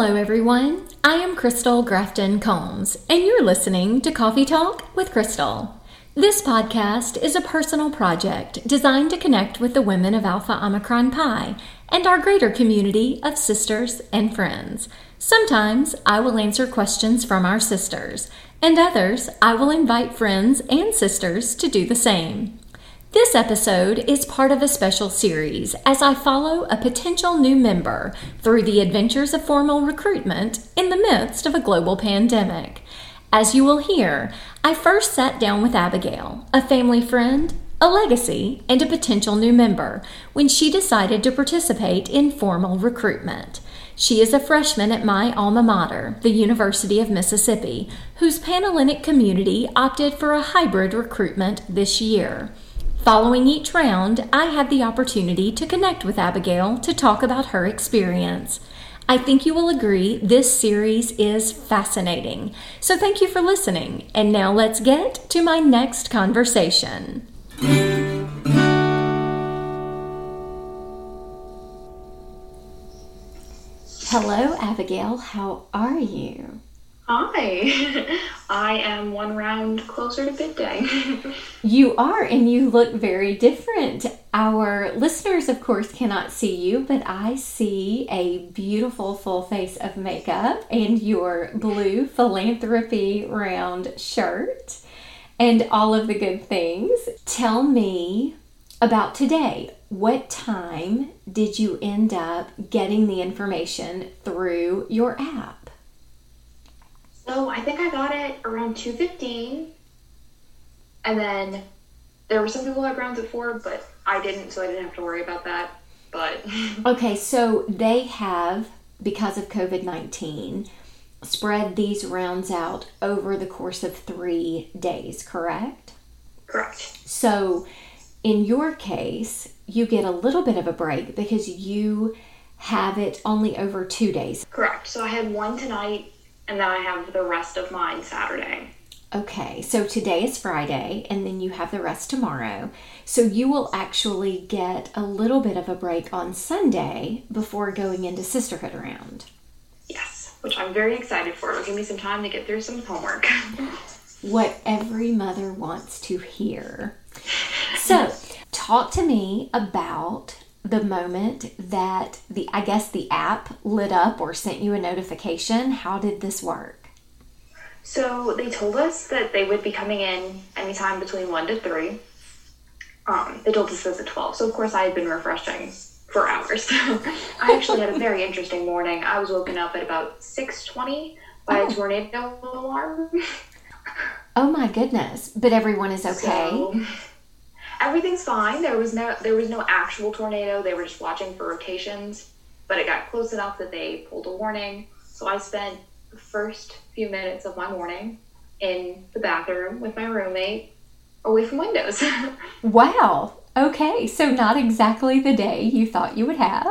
Hello, everyone. I am Crystal Grafton Combs, and you're listening to Coffee Talk with Crystal. This podcast is a personal project designed to connect with the women of Alpha Omicron Pi and our greater community of sisters and friends. Sometimes I will answer questions from our sisters, and others I will invite friends and sisters to do the same. This episode is part of a special series as I follow a potential new member through the adventures of formal recruitment in the midst of a global pandemic. As you will hear, I first sat down with Abigail, a family friend, a legacy, and a potential new member when she decided to participate in formal recruitment. She is a freshman at my alma mater, the University of Mississippi, whose Panhellenic community opted for a hybrid recruitment this year. Following each round, I had the opportunity to connect with Abigail to talk about her experience. I think you will agree this series is fascinating. So thank you for listening. And now let's get to my next conversation. Hello, Abigail. How are you? Hi, I am one round closer to bid day. you are, and you look very different. Our listeners, of course, cannot see you, but I see a beautiful full face of makeup and your blue philanthropy round shirt and all of the good things. Tell me about today. What time did you end up getting the information through your app? So I think I got it around 2.15. And then there were some people that grounds at 4, but I didn't, so I didn't have to worry about that. But Okay, so they have, because of COVID 19, spread these rounds out over the course of three days, correct? Correct. So in your case, you get a little bit of a break because you have it only over two days. Correct. So I had one tonight and then I have the rest of mine Saturday. Okay, so today is Friday, and then you have the rest tomorrow. So you will actually get a little bit of a break on Sunday before going into Sisterhood Round. Yes, which I'm very excited for. It'll give me some time to get through some homework. what every mother wants to hear. So, talk to me about the moment that the I guess the app lit up or sent you a notification? How did this work? So they told us that they would be coming in anytime between one to three. Um, they told us this at twelve. So of course I had been refreshing for hours. I actually had a very interesting morning. I was woken up at about six twenty by oh. a tornado alarm. oh my goodness! But everyone is okay. So, everything's fine. There was no there was no actual tornado. They were just watching for rotations, but it got close enough that they pulled a warning. So I spent the first few minutes of my morning in the bathroom with my roommate, away from windows. wow. Okay, so not exactly the day you thought you would have.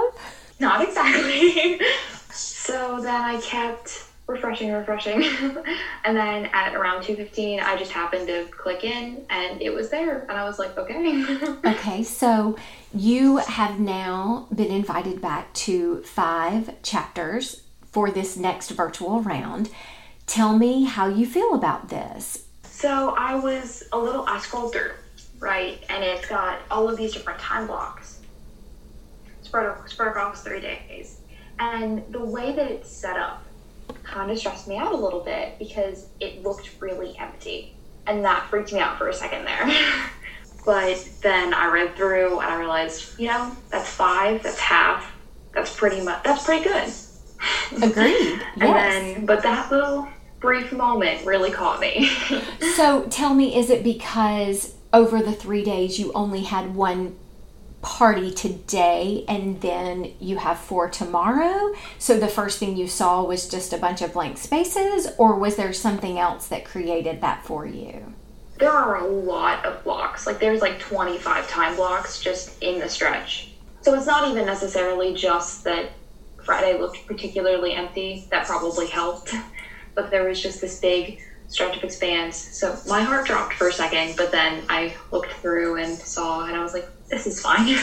Not exactly. so then I kept refreshing, refreshing. and then at around 2.15, I just happened to click in and it was there. And I was like, okay. okay, so you have now been invited back to five chapters for this next virtual round. Tell me how you feel about this. So I was a little, I scrolled through, right? And it's got all of these different time blocks spread, spread across three days. And the way that it's set up, kind of stressed me out a little bit because it looked really empty. And that freaked me out for a second there. but then I read through and I realized, you know, that's five, that's half, that's pretty much, that's pretty good. Agreed. and yes. then, but that little brief moment really caught me. so tell me, is it because over the three days you only had one party today and then you have four tomorrow. So the first thing you saw was just a bunch of blank spaces, or was there something else that created that for you? There are a lot of blocks. Like there's like 25 time blocks just in the stretch. So it's not even necessarily just that Friday looked particularly empty. That probably helped. but there was just this big stretch of expanse. So my heart dropped for a second, but then I looked through and saw, and I was like, this is fine.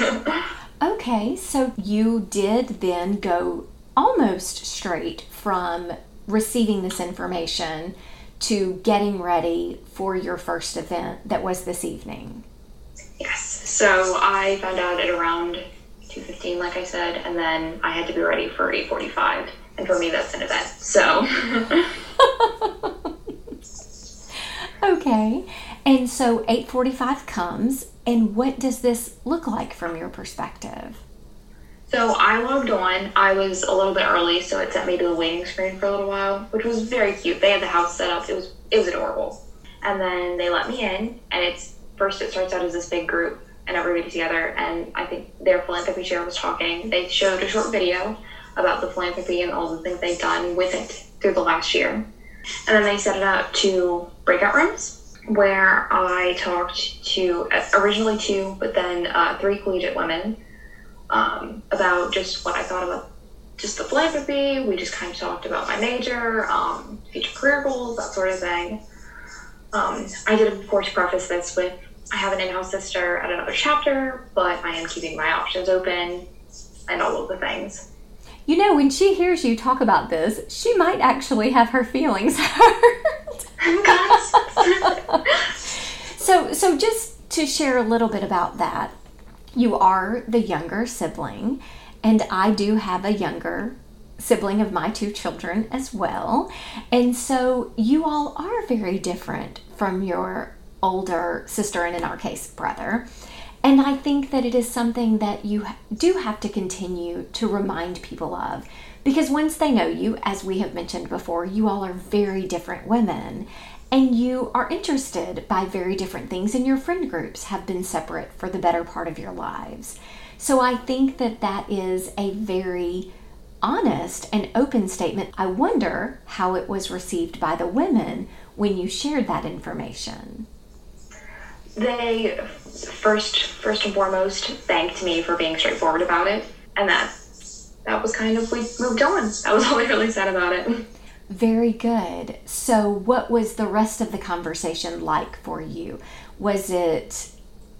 okay, so you did then go almost straight from receiving this information to getting ready for your first event that was this evening. Yes. So I found out at around 2.15, like I said, and then I had to be ready for 8.45. And for me, that's an event. So. okay. And so 8:45 comes and what does this look like from your perspective? So I logged on. I was a little bit early, so it sent me to the waiting screen for a little while, which was very cute. They had the house set up. It was it was adorable. And then they let me in, and it's first it starts out as this big group and everybody together. And I think their philanthropy chair was talking. They showed a short video about the philanthropy and all the things they've done with it through the last year. And then they set it up to breakout rooms where I talked to originally two, but then uh, three collegiate women um, about just what I thought about just the philanthropy. We just kind of talked about my major, um, future career goals, that sort of thing. Um, I did, of course, preface this with I have an in house sister at another chapter, but I am keeping my options open and all of the things. You know, when she hears you talk about this, she might actually have her feelings hurt. so, so just to share a little bit about that, you are the younger sibling, and I do have a younger sibling of my two children as well. And so you all are very different from your older sister, and in our case, brother. And I think that it is something that you do have to continue to remind people of because once they know you, as we have mentioned before, you all are very different women and you are interested by very different things, and your friend groups have been separate for the better part of your lives. So I think that that is a very honest and open statement. I wonder how it was received by the women when you shared that information. They first first and foremost thanked me for being straightforward about it, and that that was kind of we moved on. That was all they really said about it. Very good. So, what was the rest of the conversation like for you? Was it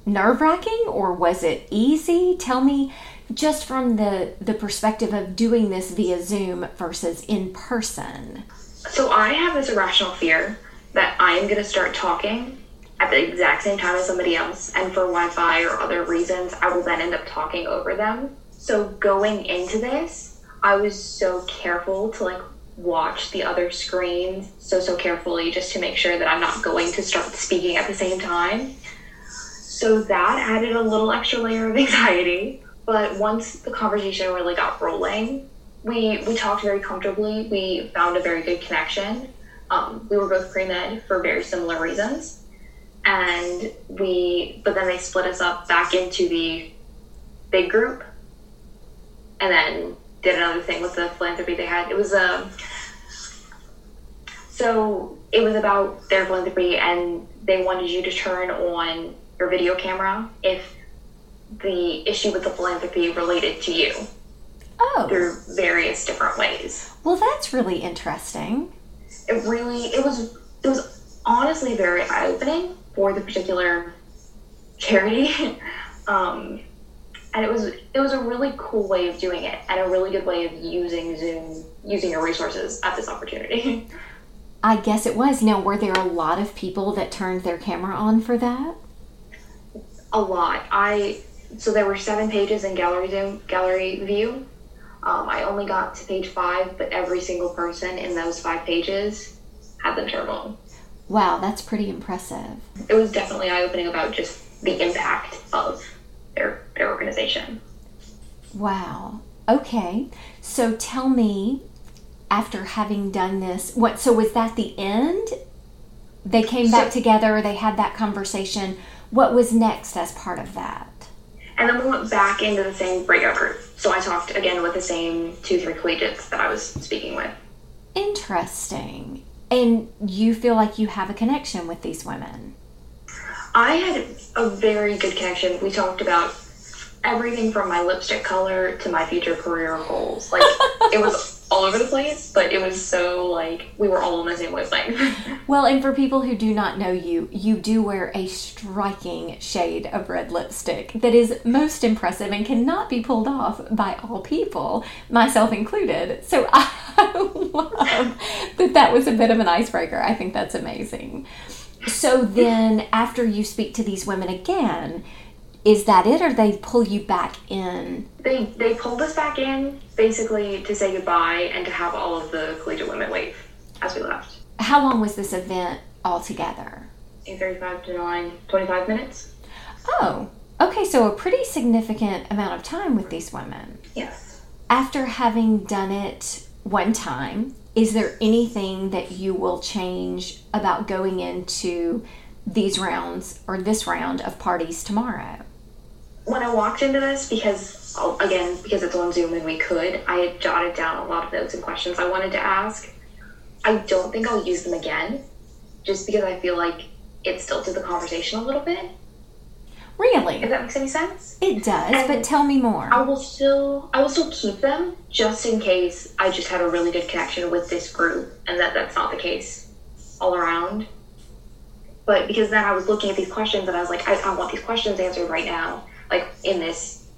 nerve wracking or was it easy? Tell me just from the, the perspective of doing this via Zoom versus in person. So, I have this irrational fear that I am going to start talking at the exact same time as somebody else, and for Wi Fi or other reasons, I will then end up talking over them. So, going into this, I was so careful to like watch the other screens so so carefully just to make sure that I'm not going to start speaking at the same time. So that added a little extra layer of anxiety. But once the conversation really got rolling, we we talked very comfortably. We found a very good connection. Um, we were both pre med for very similar reasons, and we. But then they split us up back into the big group, and then did another thing with the philanthropy they had. It was a um, so it was about their philanthropy, and they wanted you to turn on your video camera if the issue with the philanthropy related to you. Oh. Through various different ways. Well, that's really interesting. It really it was it was honestly very eye opening for the particular charity. um, and it was it was a really cool way of doing it and a really good way of using Zoom, using your resources at this opportunity. I guess it was. Now, were there a lot of people that turned their camera on for that? A lot. I so there were seven pages in gallery Zoom gallery view. Um, I only got to page five, but every single person in those five pages had them turned on. Wow, that's pretty impressive. It was definitely eye opening about just the impact of their, their organization. Wow. Okay. So tell me, after having done this, what, so was that the end? They came back together, they had that conversation. What was next as part of that? And then we went back into the same breakout group. So I talked again with the same two, three collegiates that I was speaking with. Interesting. And you feel like you have a connection with these women? I had a very good connection. We talked about everything from my lipstick color to my future career goals. Like it was all over the place, but it was so like we were all on the same wavelength. well, and for people who do not know you, you do wear a striking shade of red lipstick that is most impressive and cannot be pulled off by all people, myself included. So I love that that was a bit of an icebreaker. I think that's amazing. So then, after you speak to these women again, is that it or they pull you back in? They they pulled us back in basically to say goodbye and to have all of the collegiate women leave as we left. How long was this event altogether? 8.35 to 9 25 minutes. Oh okay so a pretty significant amount of time with these women. Yes. After having done it one time is there anything that you will change about going into these rounds or this round of parties tomorrow when I walked into this, because oh, again, because it's on Zoom and we could, I had jotted down a lot of notes and questions I wanted to ask. I don't think I'll use them again, just because I feel like it stilted the conversation a little bit. Really? If that makes any sense. It does, and but tell me more. I will still I will still keep them just in case I just had a really good connection with this group and that that's not the case all around. But because then I was looking at these questions and I was like, I, I want these questions answered right now like in this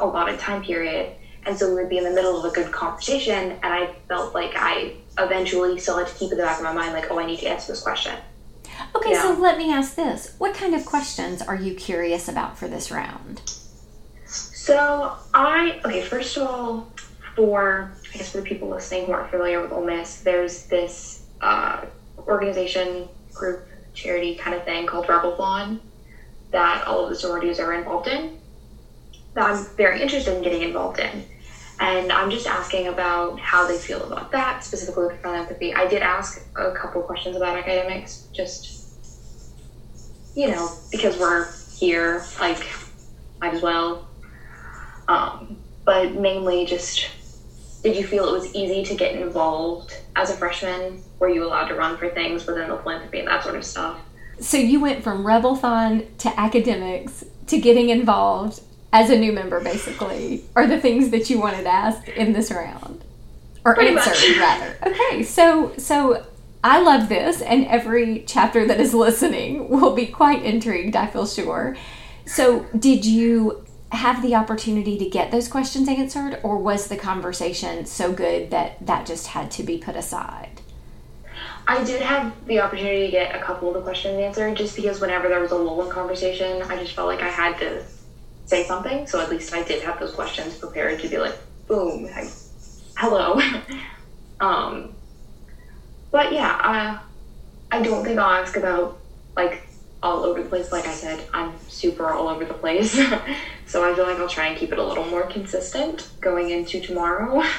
allotted time period. And so we would be in the middle of a good conversation, and I felt like I eventually still had to keep in the back of my mind, like, oh, I need to answer this question. Okay, yeah. so let me ask this. What kind of questions are you curious about for this round? So I, okay, first of all, for, I guess for the people listening who aren't familiar with Ole Miss, there's this uh, organization, group, charity kind of thing called Rebelthon that all of the sororities are involved in that I'm very interested in getting involved in. And I'm just asking about how they feel about that, specifically with philanthropy. I did ask a couple questions about academics, just, you know, because we're here, like, might as well. Um, but mainly just, did you feel it was easy to get involved as a freshman? Were you allowed to run for things within the philanthropy and that sort of stuff? So you went from Rebelthon to academics to getting involved as a new member, basically, are the things that you wanted to ask in this round, or Pretty answer much. rather. Okay, so so I love this, and every chapter that is listening will be quite intrigued. I feel sure. So, did you have the opportunity to get those questions answered, or was the conversation so good that that just had to be put aside? I did have the opportunity to get a couple of the questions answered just because whenever there was a lull in conversation, I just felt like I had to say something. So at least I did have those questions prepared to be like, boom, hi, hello. um, but yeah, I, I don't think I'll ask about like all over the place. Like I said, I'm super all over the place. so I feel like I'll try and keep it a little more consistent going into tomorrow.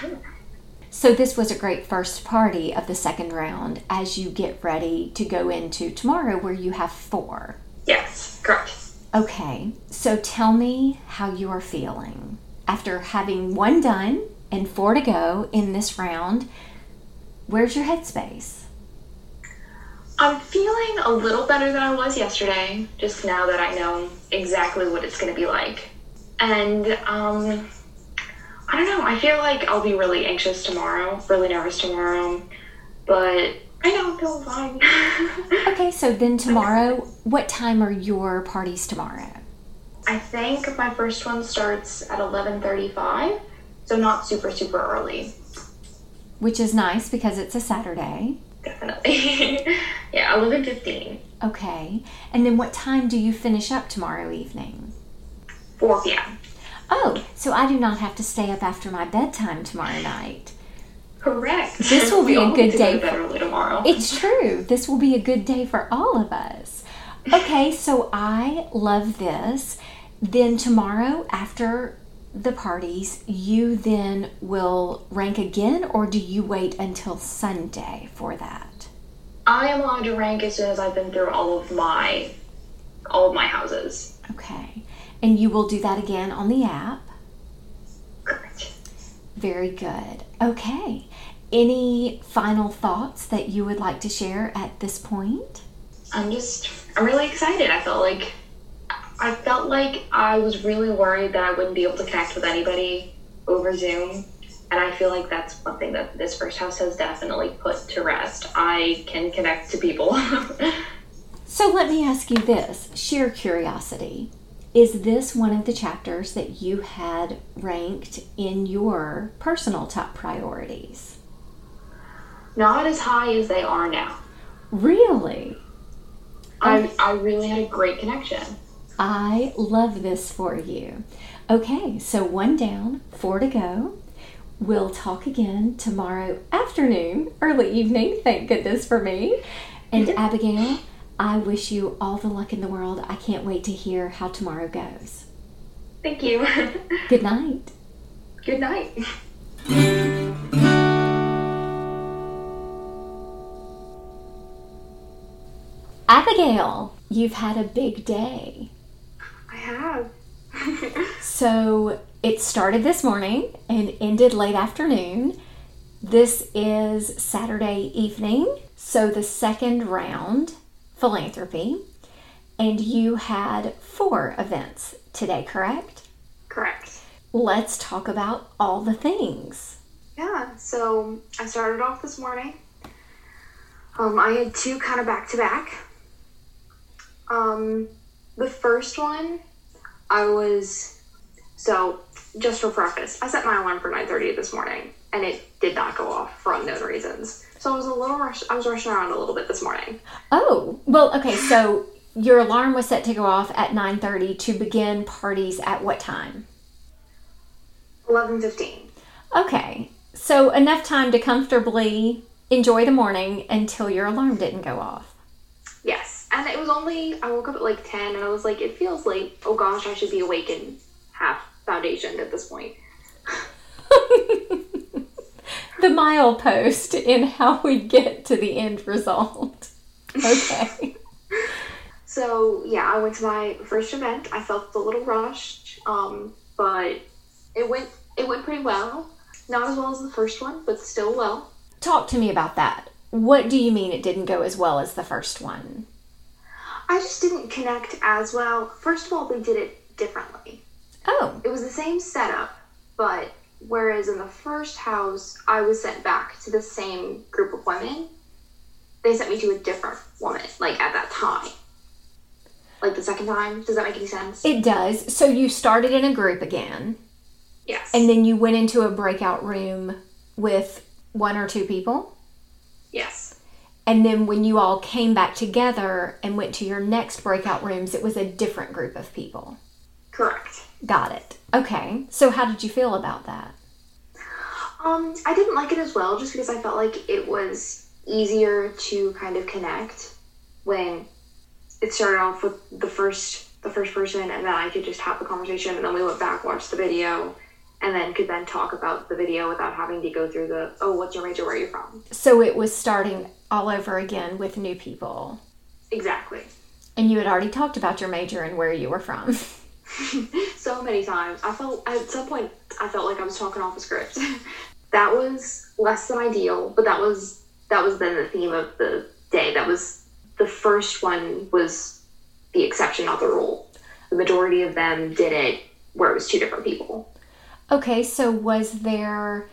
So, this was a great first party of the second round as you get ready to go into tomorrow, where you have four. Yes, correct. Okay, so tell me how you are feeling after having one done and four to go in this round. Where's your headspace? I'm feeling a little better than I was yesterday, just now that I know exactly what it's going to be like. And um, I don't know. I feel like I'll be really anxious tomorrow, really nervous tomorrow, but I know I'm feeling fine. okay, so then tomorrow, what time are your parties tomorrow? I think my first one starts at 11:35, so not super super early. Which is nice because it's a Saturday. Definitely. yeah, 11:15. Okay. And then what time do you finish up tomorrow evening? 4 p.m. Oh, so I do not have to stay up after my bedtime tomorrow night. Correct. This will be a good day. For, early tomorrow. It's true. This will be a good day for all of us. Okay, so I love this. Then tomorrow, after the parties, you then will rank again, or do you wait until Sunday for that? I am allowed to rank as soon as I've been through all of my all of my houses. Okay. And you will do that again on the app. Correct. Very good. Okay. Any final thoughts that you would like to share at this point? I'm just, I'm really excited. I felt like, I felt like I was really worried that I wouldn't be able to connect with anybody over Zoom. And I feel like that's one thing that this first house has definitely put to rest. I can connect to people. so let me ask you this sheer curiosity. Is this one of the chapters that you had ranked in your personal top priorities? Not as high as they are now. Really? I, I really had a great connection. I love this for you. Okay, so one down, four to go. We'll talk again tomorrow afternoon, early evening. Thank goodness for me. And Abigail, I wish you all the luck in the world. I can't wait to hear how tomorrow goes. Thank you. Good night. Good night. Abigail, you've had a big day. I have. so it started this morning and ended late afternoon. This is Saturday evening, so the second round, philanthropy. And you had four events today, correct? Correct. Let's talk about all the things. Yeah, so I started off this morning. Um, I had two kind of back to back. Um, the first one, I was so just for preface, I set my alarm for 9:30 this morning, and it did not go off for unknown reasons. So I was a little rush. I was rushing around a little bit this morning. Oh well, okay. So your alarm was set to go off at 9:30 to begin parties at what time? 11:15. Okay, so enough time to comfortably enjoy the morning until your alarm didn't go off. Yes and it was only I woke up at like ten, and I was like, it feels late. Oh gosh, I should be awake and half foundation at this point. the milepost in how we get to the end result. Okay. so yeah, I went to my first event. I felt a little rushed, um, but it went it went pretty well. Not as well as the first one, but still well. Talk to me about that. What do you mean it didn't go as well as the first one? I just didn't connect as well. First of all, they did it differently. Oh. It was the same setup, but whereas in the first house, I was sent back to the same group of women, they sent me to a different woman, like at that time. Like the second time. Does that make any sense? It does. So you started in a group again. Yes. And then you went into a breakout room with one or two people? Yes. And then when you all came back together and went to your next breakout rooms, it was a different group of people. Correct. Got it. Okay. So how did you feel about that? Um, I didn't like it as well just because I felt like it was easier to kind of connect when it started off with the first the first person and then I could just have the conversation and then we went back, watched the video, and then could then talk about the video without having to go through the oh what's your major where are you from so it was starting all over again with new people exactly and you had already talked about your major and where you were from so many times. I felt at some point i felt like i was talking off a script. That was less than ideal but that was that was then the theme of the day. That was the first one was the exception not the rule. The majority of them did it where it was two different people. Okay, so was there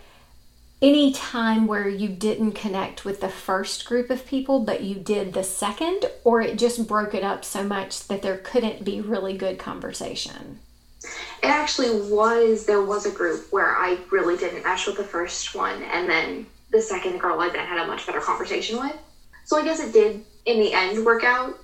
any time where you didn't connect with the first group of people, but you did the second, or it just broke it up so much that there couldn't be really good conversation? It actually was, there was a group where I really didn't mesh with the first one, and then the second girl I then had a much better conversation with. So I guess it did, in the end, work out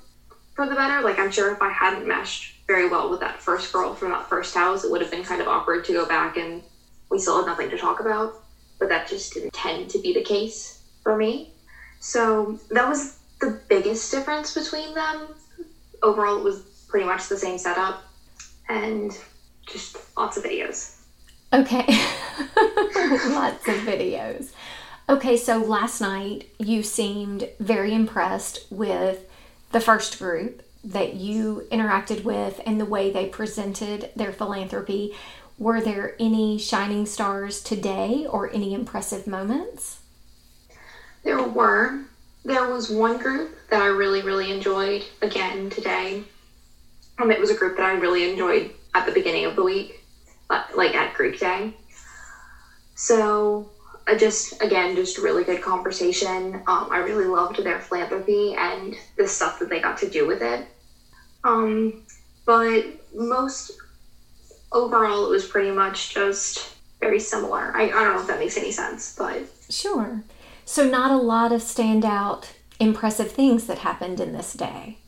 for the better. Like, I'm sure if I hadn't meshed very well with that first girl from that first house. It would have been kind of awkward to go back and we still had nothing to talk about. But that just didn't tend to be the case for me. So that was the biggest difference between them. Overall, it was pretty much the same setup and just lots of videos. Okay, lots of videos. Okay, so last night you seemed very impressed with the first group that you interacted with and the way they presented their philanthropy. Were there any shining stars today or any impressive moments? There were. There was one group that I really, really enjoyed again today. Um, it was a group that I really enjoyed at the beginning of the week, like at Greek Day. So just again, just really good conversation. Um, I really loved their philanthropy and the stuff that they got to do with it. Um, but most overall, it was pretty much just very similar. I, I don't know if that makes any sense, but sure. So not a lot of standout impressive things that happened in this day.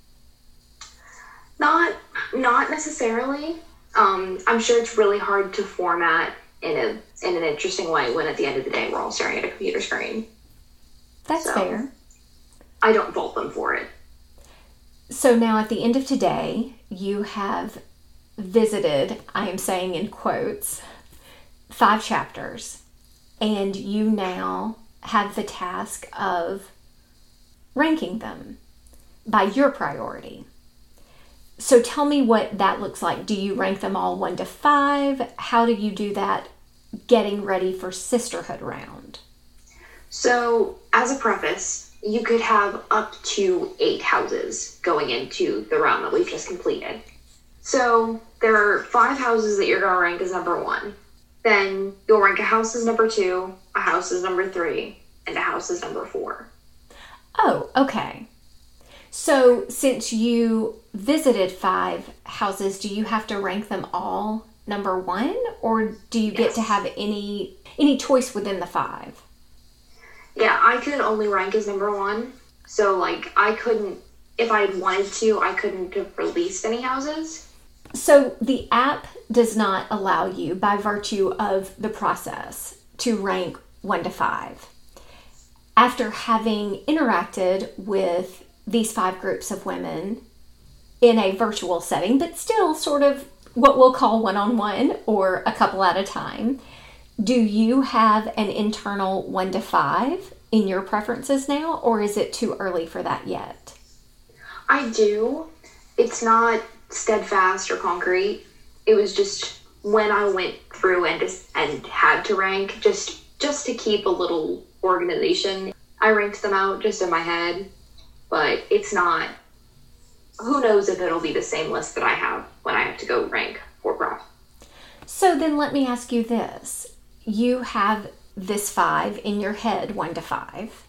Not not necessarily. Um, I'm sure it's really hard to format in a in an interesting way when at the end of the day we're all staring at a computer screen. That's so, fair. I don't fault them for it. So now at the end of today, you have visited, I am saying in quotes, five chapters, and you now have the task of ranking them by your priority. So tell me what that looks like. Do you rank them all one to five? How do you do that getting ready for Sisterhood round? So, as a preface, you could have up to eight houses going into the round that we've just completed. So, there are five houses that you're going to rank as number one. Then you'll rank a house as number two, a house as number three, and a house as number four. Oh, okay. So, since you visited five houses, do you have to rank them all number one, or do you get to have any any choice within the five? Yeah, I could only rank as number one. So, like, I couldn't, if I had wanted to, I couldn't have released any houses. So, the app does not allow you, by virtue of the process, to rank one to five. After having interacted with these five groups of women in a virtual setting, but still sort of what we'll call one on one or a couple at a time. Do you have an internal one to five in your preferences now, or is it too early for that yet? I do. It's not steadfast or concrete. It was just when I went through and just, and had to rank just just to keep a little organization. I ranked them out just in my head but it's not. Who knows if it'll be the same list that I have when I have to go rank for pref. So then let me ask you this. You have this five in your head, one to five.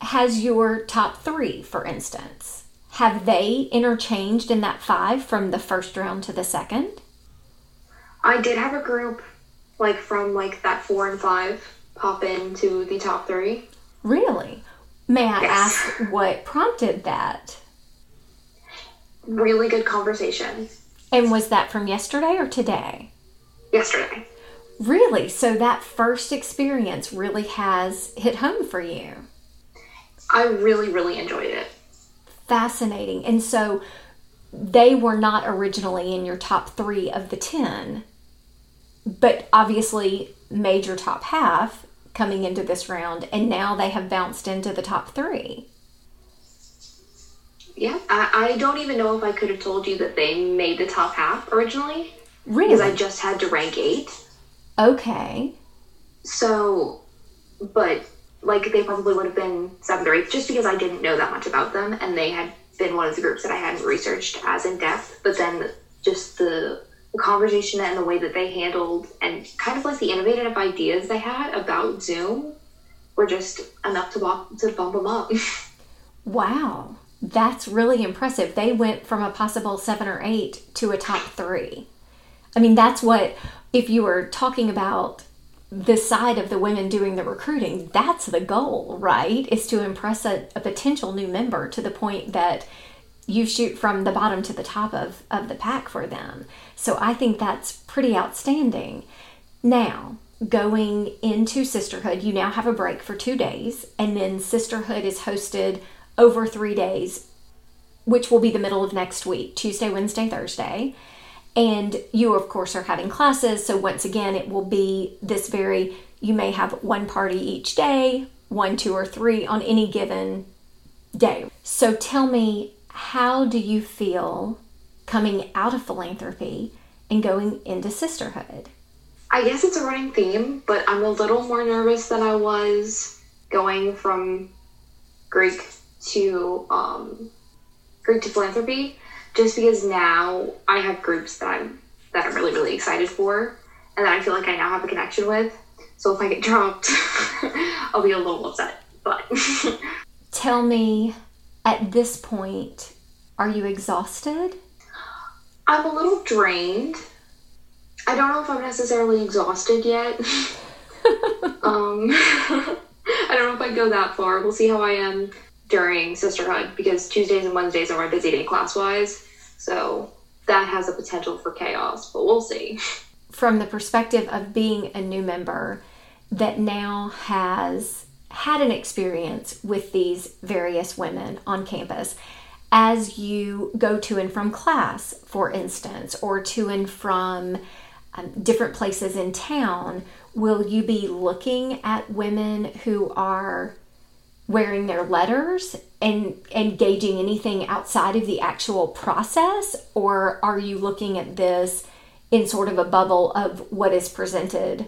Has your top three, for instance, have they interchanged in that five from the first round to the second? I did have a group like from like that four and five pop into the top three. Really? May I yes. ask what prompted that? Really good conversation. And was that from yesterday or today? Yesterday. Really? So that first experience really has hit home for you? I really, really enjoyed it. Fascinating. And so they were not originally in your top three of the 10, but obviously made your top half coming into this round, and now they have bounced into the top three. Yeah, I, I don't even know if I could have told you that they made the top half originally. Really? Because I just had to rank eight. Okay. So, but like they probably would have been seventh or eighth just because I didn't know that much about them and they had been one of the groups that I hadn't researched as in depth. But then just the the conversation and the way that they handled and kind of like the innovative ideas they had about Zoom were just enough to walk to bump them up. wow, that's really impressive. They went from a possible seven or eight to a top three. I mean, that's what if you were talking about the side of the women doing the recruiting, that's the goal, right? Is to impress a, a potential new member to the point that you shoot from the bottom to the top of, of the pack for them. So I think that's pretty outstanding. Now, going into Sisterhood, you now have a break for two days, and then Sisterhood is hosted over three days, which will be the middle of next week Tuesday, Wednesday, Thursday. And you, of course, are having classes. So, once again, it will be this very, you may have one party each day, one, two, or three on any given day. So, tell me how do you feel coming out of philanthropy and going into sisterhood? I guess it's a running theme, but I'm a little more nervous than I was going from Greek to um, Greek to philanthropy, just because now I have groups that I'm that I'm really really excited for, and that I feel like I now have a connection with. So if I get dropped, I'll be a little upset. But tell me, at this point, are you exhausted? I'm a little drained. I don't know if I'm necessarily exhausted yet. um, I don't know if I go that far. We'll see how I am during sisterhood because Tuesdays and Wednesdays are my busy day class wise. So that has a potential for chaos, but we'll see. From the perspective of being a new member that now has had an experience with these various women on campus, as you go to and from class, for instance, or to and from um, different places in town, will you be looking at women who are wearing their letters and engaging anything outside of the actual process? Or are you looking at this in sort of a bubble of what is presented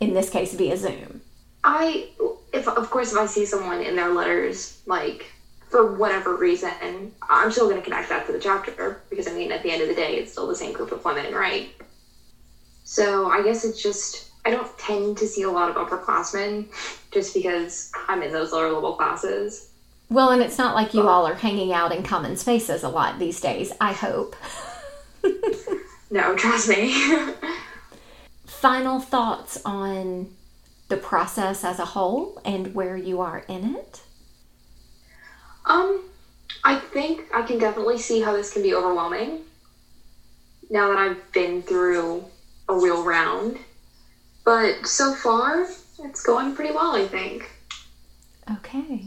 in this case via zoom? I if of course if i see someone in their letters like for whatever reason i'm still going to connect that to the chapter. Because i mean at the end of the day it's still the same group of women right? So i guess it's just I don't tend to see a lot of upperclassmen just because I'm in those lower level classes. Well, and it's not like you all are hanging out in common spaces a lot these days, I hope. no, trust me. Final thoughts on the process as a whole and where you are in it? Um, I think I can definitely see how this can be overwhelming now that I've been through a real round but so far, it's going pretty well, I think. Okay.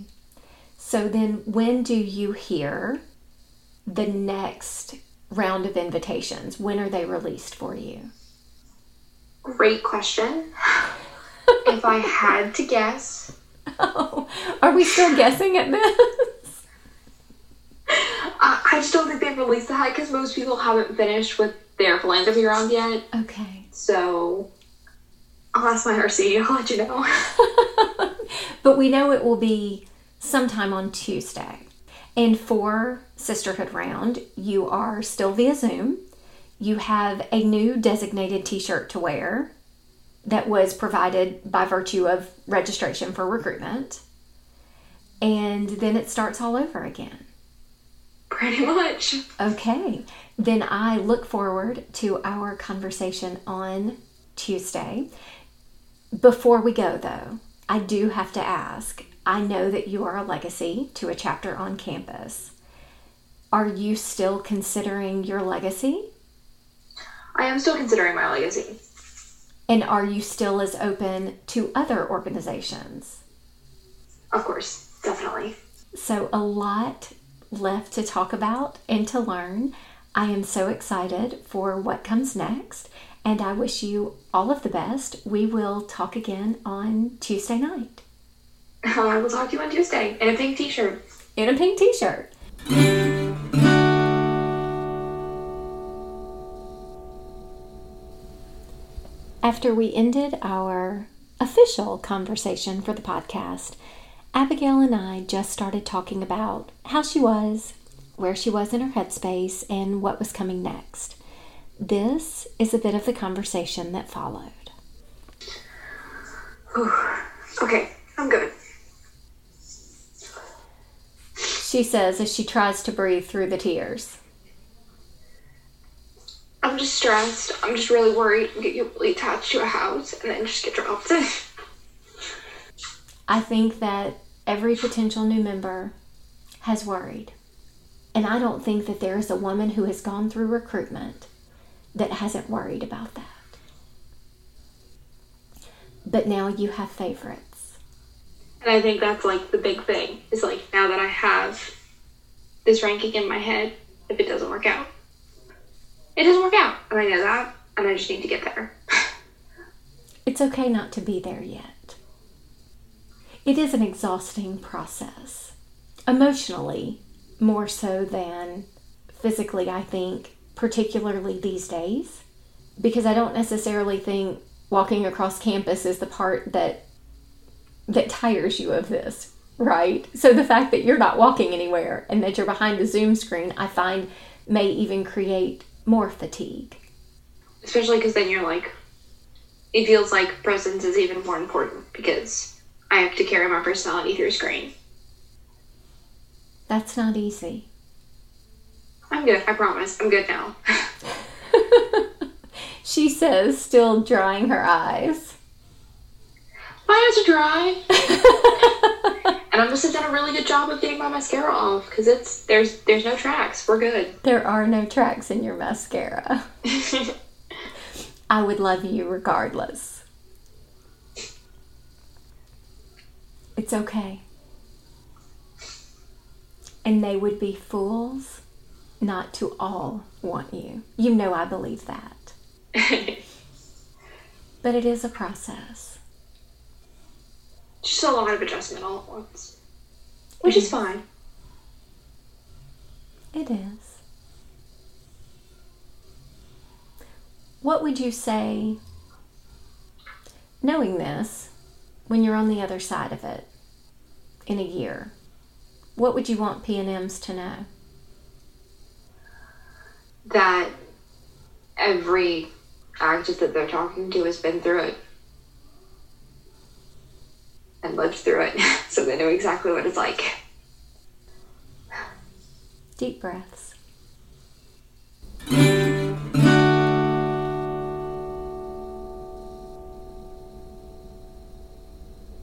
So then, when do you hear the next round of invitations? When are they released for you? Great question. if I had to guess. Oh, are we still guessing at this? I, I just don't think they've released that because most people haven't finished with their philanthropy round yet. Okay. So I'll ask my RC. I'll let you know. but we know it will be sometime on Tuesday. And for Sisterhood Round, you are still via Zoom. You have a new designated t shirt to wear that was provided by virtue of registration for recruitment. And then it starts all over again. Pretty much. Okay. Then I look forward to our conversation on Tuesday. Before we go, though, I do have to ask I know that you are a legacy to a chapter on campus. Are you still considering your legacy? I am still considering my legacy. And are you still as open to other organizations? Of course, definitely. So, a lot left to talk about and to learn. I am so excited for what comes next and I wish you all of the best. We will talk again on Tuesday night. Uh, I will talk to you on Tuesday in a pink t shirt. In a pink t shirt. After we ended our official conversation for the podcast, Abigail and I just started talking about how she was, where she was in her headspace, and what was coming next. This is a bit of the conversation that followed. okay, I'm good. She says as she tries to breathe through the tears. I'm just stressed. I'm just really worried get you really attached to a house and then just get dropped. I think that every potential new member has worried. And I don't think that there is a woman who has gone through recruitment that hasn't worried about that. But now you have favorites. And I think that's like the big thing is like now that I have this ranking in my head, if it doesn't work out, it doesn't work out. And I know that, and I just need to get there. it's okay not to be there yet. It is an exhausting process, emotionally, more so than physically, I think particularly these days, because I don't necessarily think walking across campus is the part that that tires you of this, right? So the fact that you're not walking anywhere and that you're behind the Zoom screen, I find may even create more fatigue. Especially because then you're like it feels like presence is even more important because I have to carry my personality through screen. That's not easy. I'm good. I promise. I'm good now. she says, still drying her eyes. My eyes are dry. and I must have done a really good job of getting my mascara off because it's there's there's no tracks. We're good. There are no tracks in your mascara. I would love you regardless. It's okay. And they would be fools not to all want you. You know I believe that. but it is a process. Just a lot of adjustment all at once. Which is fine. It is. What would you say, knowing this, when you're on the other side of it in a year? What would you want PNMs to know? that every actress that they're talking to has been through it and lived through it, so they know exactly what it's like. Deep breaths.